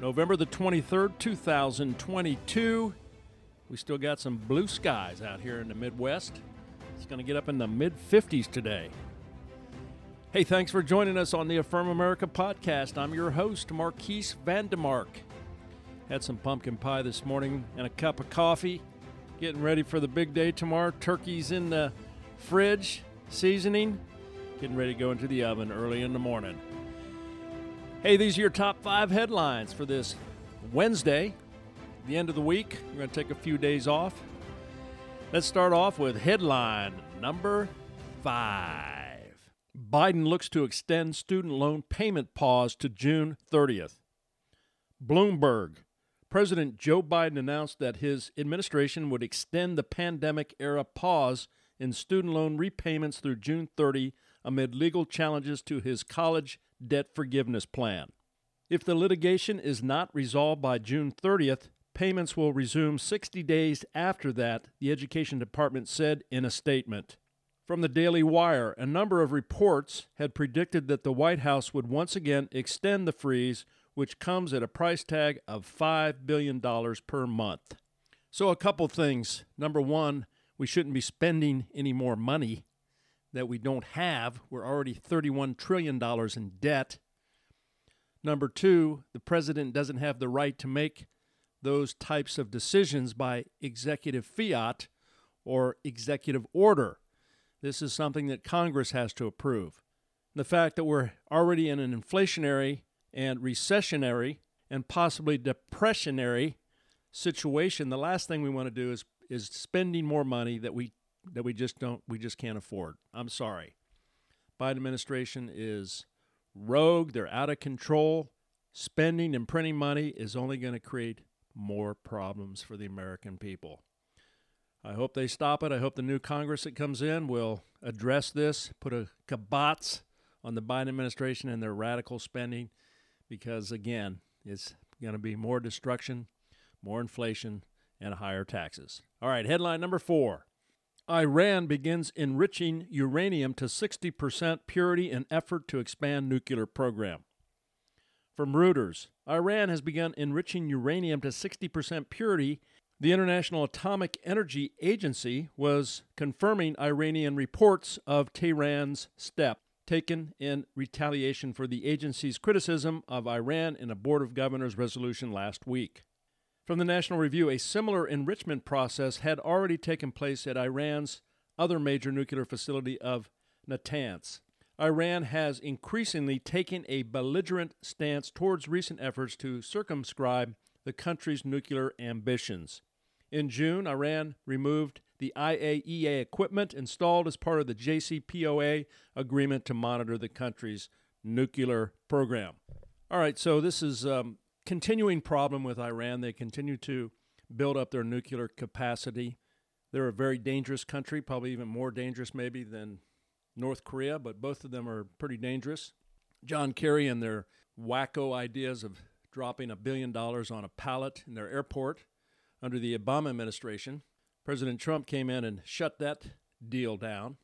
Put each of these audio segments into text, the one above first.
November the 23rd, 2022. We still got some blue skies out here in the Midwest. It's going to get up in the mid 50s today. Hey, thanks for joining us on the Affirm America podcast. I'm your host, Marquise Vandemark. Had some pumpkin pie this morning and a cup of coffee. Getting ready for the big day tomorrow. Turkey's in the fridge, seasoning. Getting ready to go into the oven early in the morning. Hey, these are your top five headlines for this Wednesday, the end of the week. We're going to take a few days off. Let's start off with headline number five Biden looks to extend student loan payment pause to June 30th. Bloomberg. President Joe Biden announced that his administration would extend the pandemic era pause in student loan repayments through June 30 amid legal challenges to his college debt forgiveness plan. If the litigation is not resolved by June 30th, payments will resume 60 days after that, the Education Department said in a statement. From the Daily Wire, a number of reports had predicted that the White House would once again extend the freeze, which comes at a price tag of $5 billion per month. So, a couple things. Number one, we shouldn't be spending any more money that we don't have. We're already $31 trillion in debt. Number two, the president doesn't have the right to make those types of decisions by executive fiat or executive order. This is something that Congress has to approve. The fact that we're already in an inflationary and recessionary and possibly depressionary situation, the last thing we want to do is is spending more money that we that we just don't we just can't afford. I'm sorry. Biden administration is rogue, they're out of control. Spending and printing money is only going to create more problems for the American people. I hope they stop it. I hope the new Congress that comes in will address this, put a kibosh on the Biden administration and their radical spending, because again, it's going to be more destruction, more inflation, and higher taxes. All right, headline number four Iran begins enriching uranium to 60% purity in effort to expand nuclear program. From Reuters, Iran has begun enriching uranium to 60% purity. The International Atomic Energy Agency was confirming Iranian reports of Tehran's step taken in retaliation for the agency's criticism of Iran in a Board of Governors resolution last week. From the National Review, a similar enrichment process had already taken place at Iran's other major nuclear facility of Natanz. Iran has increasingly taken a belligerent stance towards recent efforts to circumscribe the country's nuclear ambitions. In June, Iran removed the IAEA equipment installed as part of the JCPOA agreement to monitor the country's nuclear program. All right, so this is um, continuing problem with Iran. They continue to build up their nuclear capacity. They're a very dangerous country, probably even more dangerous maybe than North Korea, but both of them are pretty dangerous. John Kerry and their wacko ideas of dropping a billion dollars on a pallet in their airport under the Obama administration. President Trump came in and shut that deal down.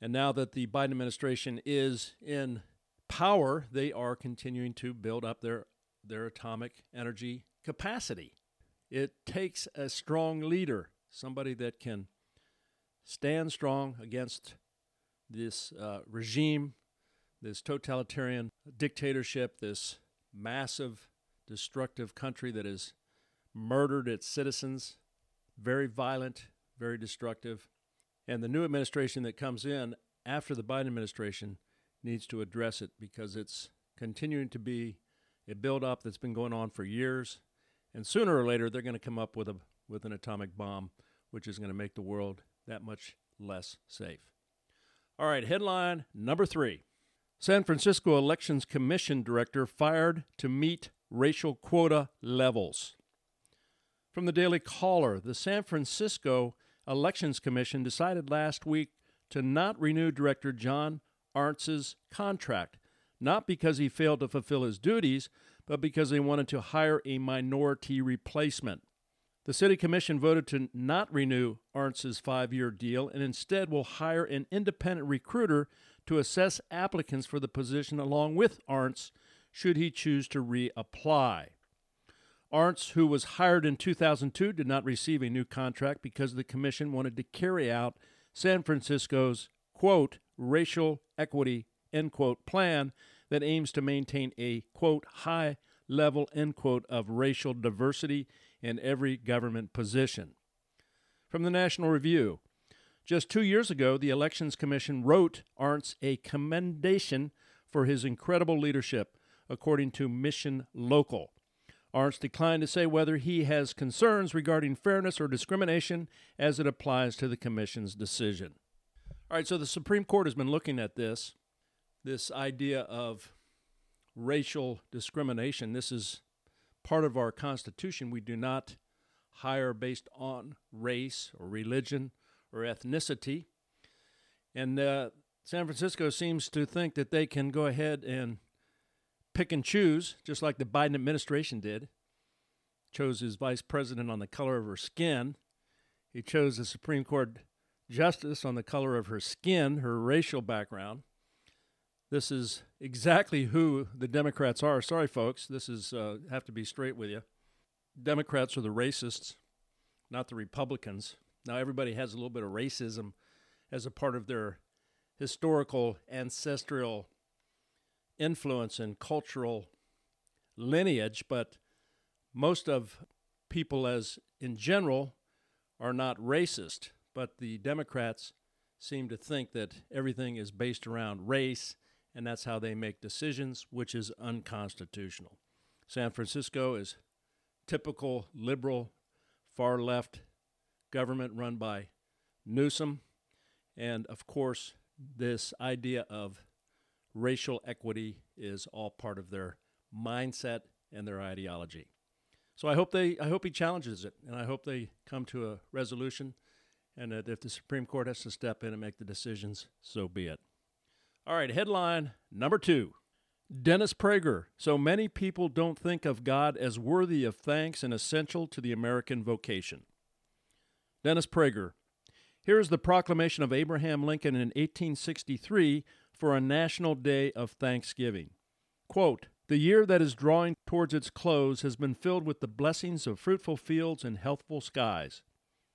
And now that the Biden administration is in power, they are continuing to build up their their atomic energy capacity. It takes a strong leader, somebody that can stand strong against this uh, regime, this totalitarian dictatorship, this massive, destructive country that has murdered its citizens, very violent, very destructive. And the new administration that comes in after the Biden administration needs to address it because it's continuing to be a buildup that's been going on for years, and sooner or later they're going to come up with a with an atomic bomb, which is going to make the world that much less safe. All right, headline number three: San Francisco Elections Commission director fired to meet racial quota levels. From the Daily Caller, the San Francisco Elections Commission decided last week to not renew Director John Arntz's contract, not because he failed to fulfill his duties, but because they wanted to hire a minority replacement. The City Commission voted to not renew Arntz's five year deal and instead will hire an independent recruiter to assess applicants for the position along with Arntz should he choose to reapply. Arntz, who was hired in 2002, did not receive a new contract because the commission wanted to carry out San Francisco's, quote, racial equity, end quote, plan that aims to maintain a, quote, high level, end quote, of racial diversity in every government position. From the National Review, just two years ago, the Elections Commission wrote Arntz a commendation for his incredible leadership, according to Mission Local. Arntz declined to say whether he has concerns regarding fairness or discrimination as it applies to the Commission's decision. All right, so the Supreme Court has been looking at this, this idea of racial discrimination. This is part of our Constitution. We do not hire based on race or religion or ethnicity. And uh, San Francisco seems to think that they can go ahead and pick and choose, just like the Biden administration did. Chose his vice president on the color of her skin. He chose the Supreme Court justice on the color of her skin, her racial background. This is exactly who the Democrats are. Sorry, folks. This is uh, have to be straight with you. Democrats are the racists, not the Republicans. Now, everybody has a little bit of racism as a part of their historical, ancestral influence and cultural lineage, but most of people, as in general, are not racist. But the Democrats seem to think that everything is based around race, and that's how they make decisions, which is unconstitutional. San Francisco is typical liberal, far left government run by Newsom. And of course, this idea of racial equity is all part of their mindset and their ideology. So I hope they I hope he challenges it and I hope they come to a resolution and that if the Supreme Court has to step in and make the decisions, so be it. All right, headline number 2. Dennis Prager. So many people don't think of God as worthy of thanks and essential to the American vocation. Dennis Prager. Here is the proclamation of Abraham Lincoln in 1863 for a national day of thanksgiving. Quote, the year that is drawing towards its close has been filled with the blessings of fruitful fields and healthful skies.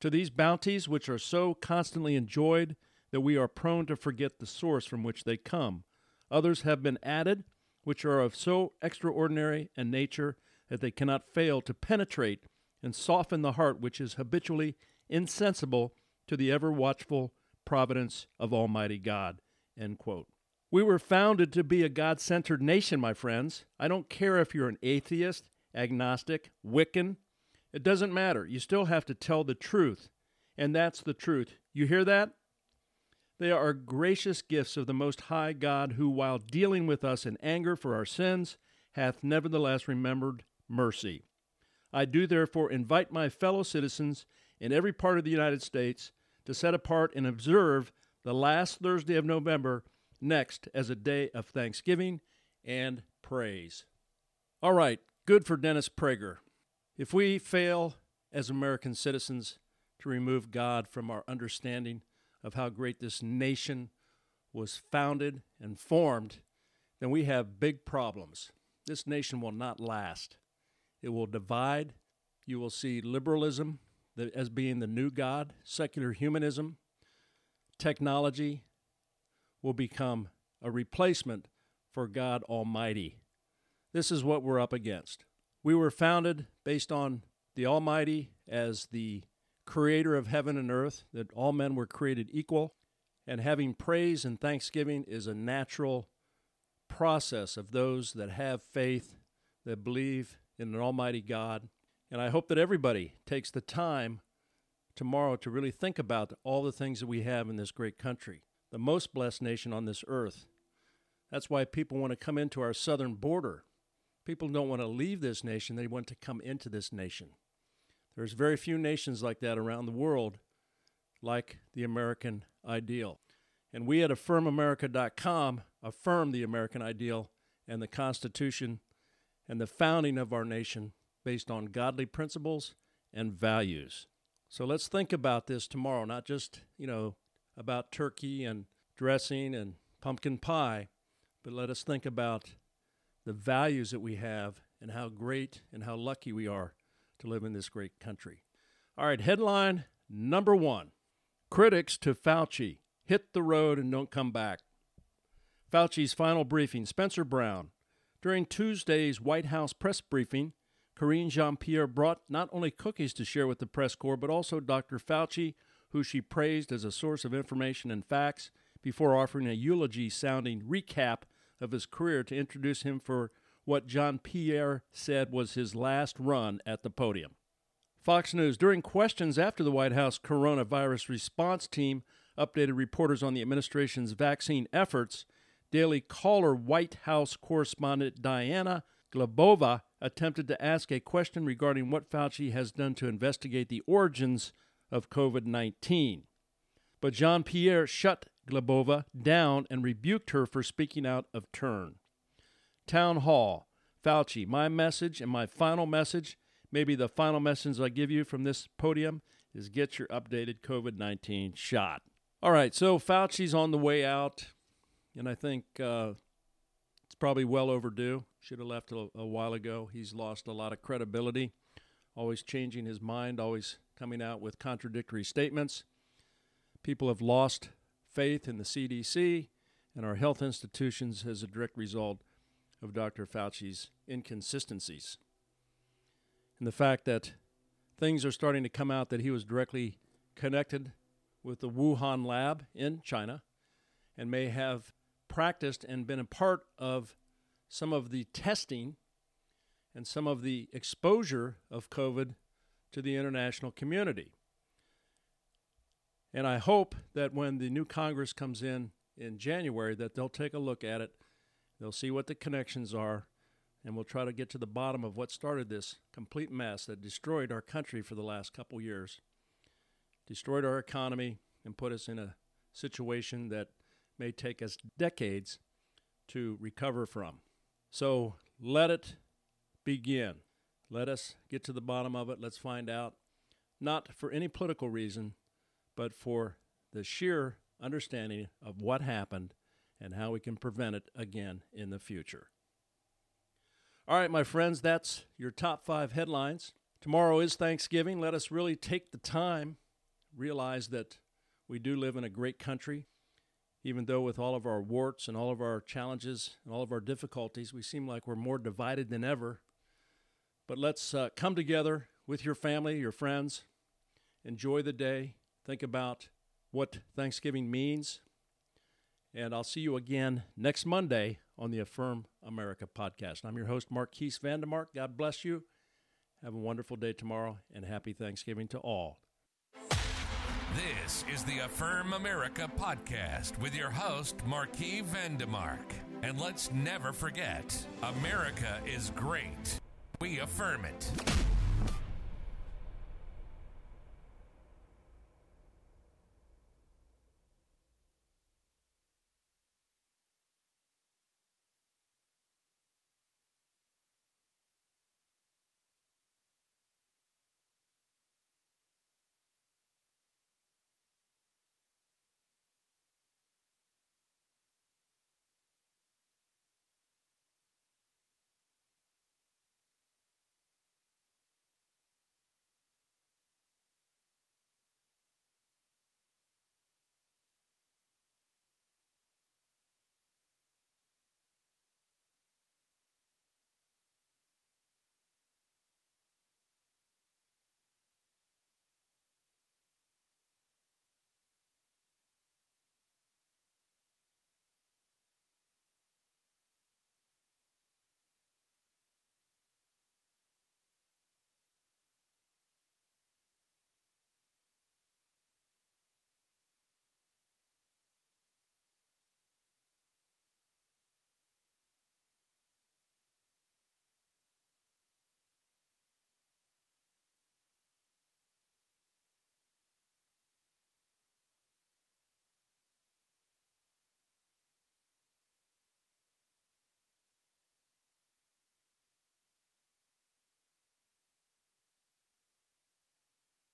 To these bounties, which are so constantly enjoyed that we are prone to forget the source from which they come, others have been added, which are of so extraordinary a nature that they cannot fail to penetrate and soften the heart which is habitually insensible to the ever watchful providence of Almighty God. We were founded to be a God centered nation, my friends. I don't care if you're an atheist, agnostic, Wiccan. It doesn't matter. You still have to tell the truth. And that's the truth. You hear that? They are gracious gifts of the Most High God, who, while dealing with us in anger for our sins, hath nevertheless remembered mercy. I do therefore invite my fellow citizens in every part of the United States to set apart and observe the last Thursday of November next as a day of thanksgiving and praise. All right, good for Dennis Prager. If we fail as American citizens to remove God from our understanding of how great this nation was founded and formed, then we have big problems. This nation will not last. It will divide. You will see liberalism as being the new God, secular humanism, technology will become a replacement for God Almighty. This is what we're up against. We were founded based on the Almighty as the creator of heaven and earth, that all men were created equal, and having praise and thanksgiving is a natural process of those that have faith, that believe in an Almighty God. And I hope that everybody takes the time tomorrow to really think about all the things that we have in this great country, the most blessed nation on this earth. That's why people want to come into our southern border. People don't want to leave this nation, they want to come into this nation. There's very few nations like that around the world, like the American ideal. And we at affirmamerica.com affirm the American ideal and the Constitution and the founding of our nation based on godly principles and values. So let's think about this tomorrow, not just, you know, about turkey and dressing and pumpkin pie, but let us think about the values that we have and how great and how lucky we are to live in this great country. All right, headline number one Critics to Fauci hit the road and don't come back. Fauci's final briefing, Spencer Brown. During Tuesday's White House press briefing, Karine Jean Pierre brought not only cookies to share with the press corps, but also Dr. Fauci, who she praised as a source of information and facts, before offering a eulogy sounding recap of his career to introduce him for what Jean Pierre said was his last run at the podium. Fox News, during questions after the White House coronavirus response team updated reporters on the administration's vaccine efforts, Daily Caller White House correspondent Diana Glebova attempted to ask a question regarding what Fauci has done to investigate the origins of COVID 19. But Jean Pierre shut Glebova down and rebuked her for speaking out of turn. Town Hall, Fauci, my message and my final message, maybe the final message I give you from this podium, is get your updated COVID 19 shot. All right, so Fauci's on the way out, and I think uh, it's probably well overdue. Should have left a, a while ago. He's lost a lot of credibility, always changing his mind, always coming out with contradictory statements. People have lost faith in the CDC and our health institutions as a direct result of Dr. Fauci's inconsistencies. And the fact that things are starting to come out that he was directly connected with the Wuhan lab in China and may have practiced and been a part of some of the testing and some of the exposure of COVID to the international community. And I hope that when the new Congress comes in in January that they'll take a look at it, they'll see what the connections are, and we'll try to get to the bottom of what started this complete mess that destroyed our country for the last couple years, destroyed our economy, and put us in a situation that may take us decades to recover from. So let it begin. Let us get to the bottom of it. Let's find out, not for any political reason, but for the sheer understanding of what happened and how we can prevent it again in the future. All right, my friends, that's your top five headlines. Tomorrow is Thanksgiving. Let us really take the time, realize that we do live in a great country. Even though, with all of our warts and all of our challenges and all of our difficulties, we seem like we're more divided than ever. But let's uh, come together with your family, your friends, enjoy the day, think about what Thanksgiving means. And I'll see you again next Monday on the Affirm America podcast. I'm your host, Marquise Vandemark. God bless you. Have a wonderful day tomorrow and happy Thanksgiving to all. This is the Affirm America podcast with your host, Marquis Vandemark. And let's never forget America is great. We affirm it.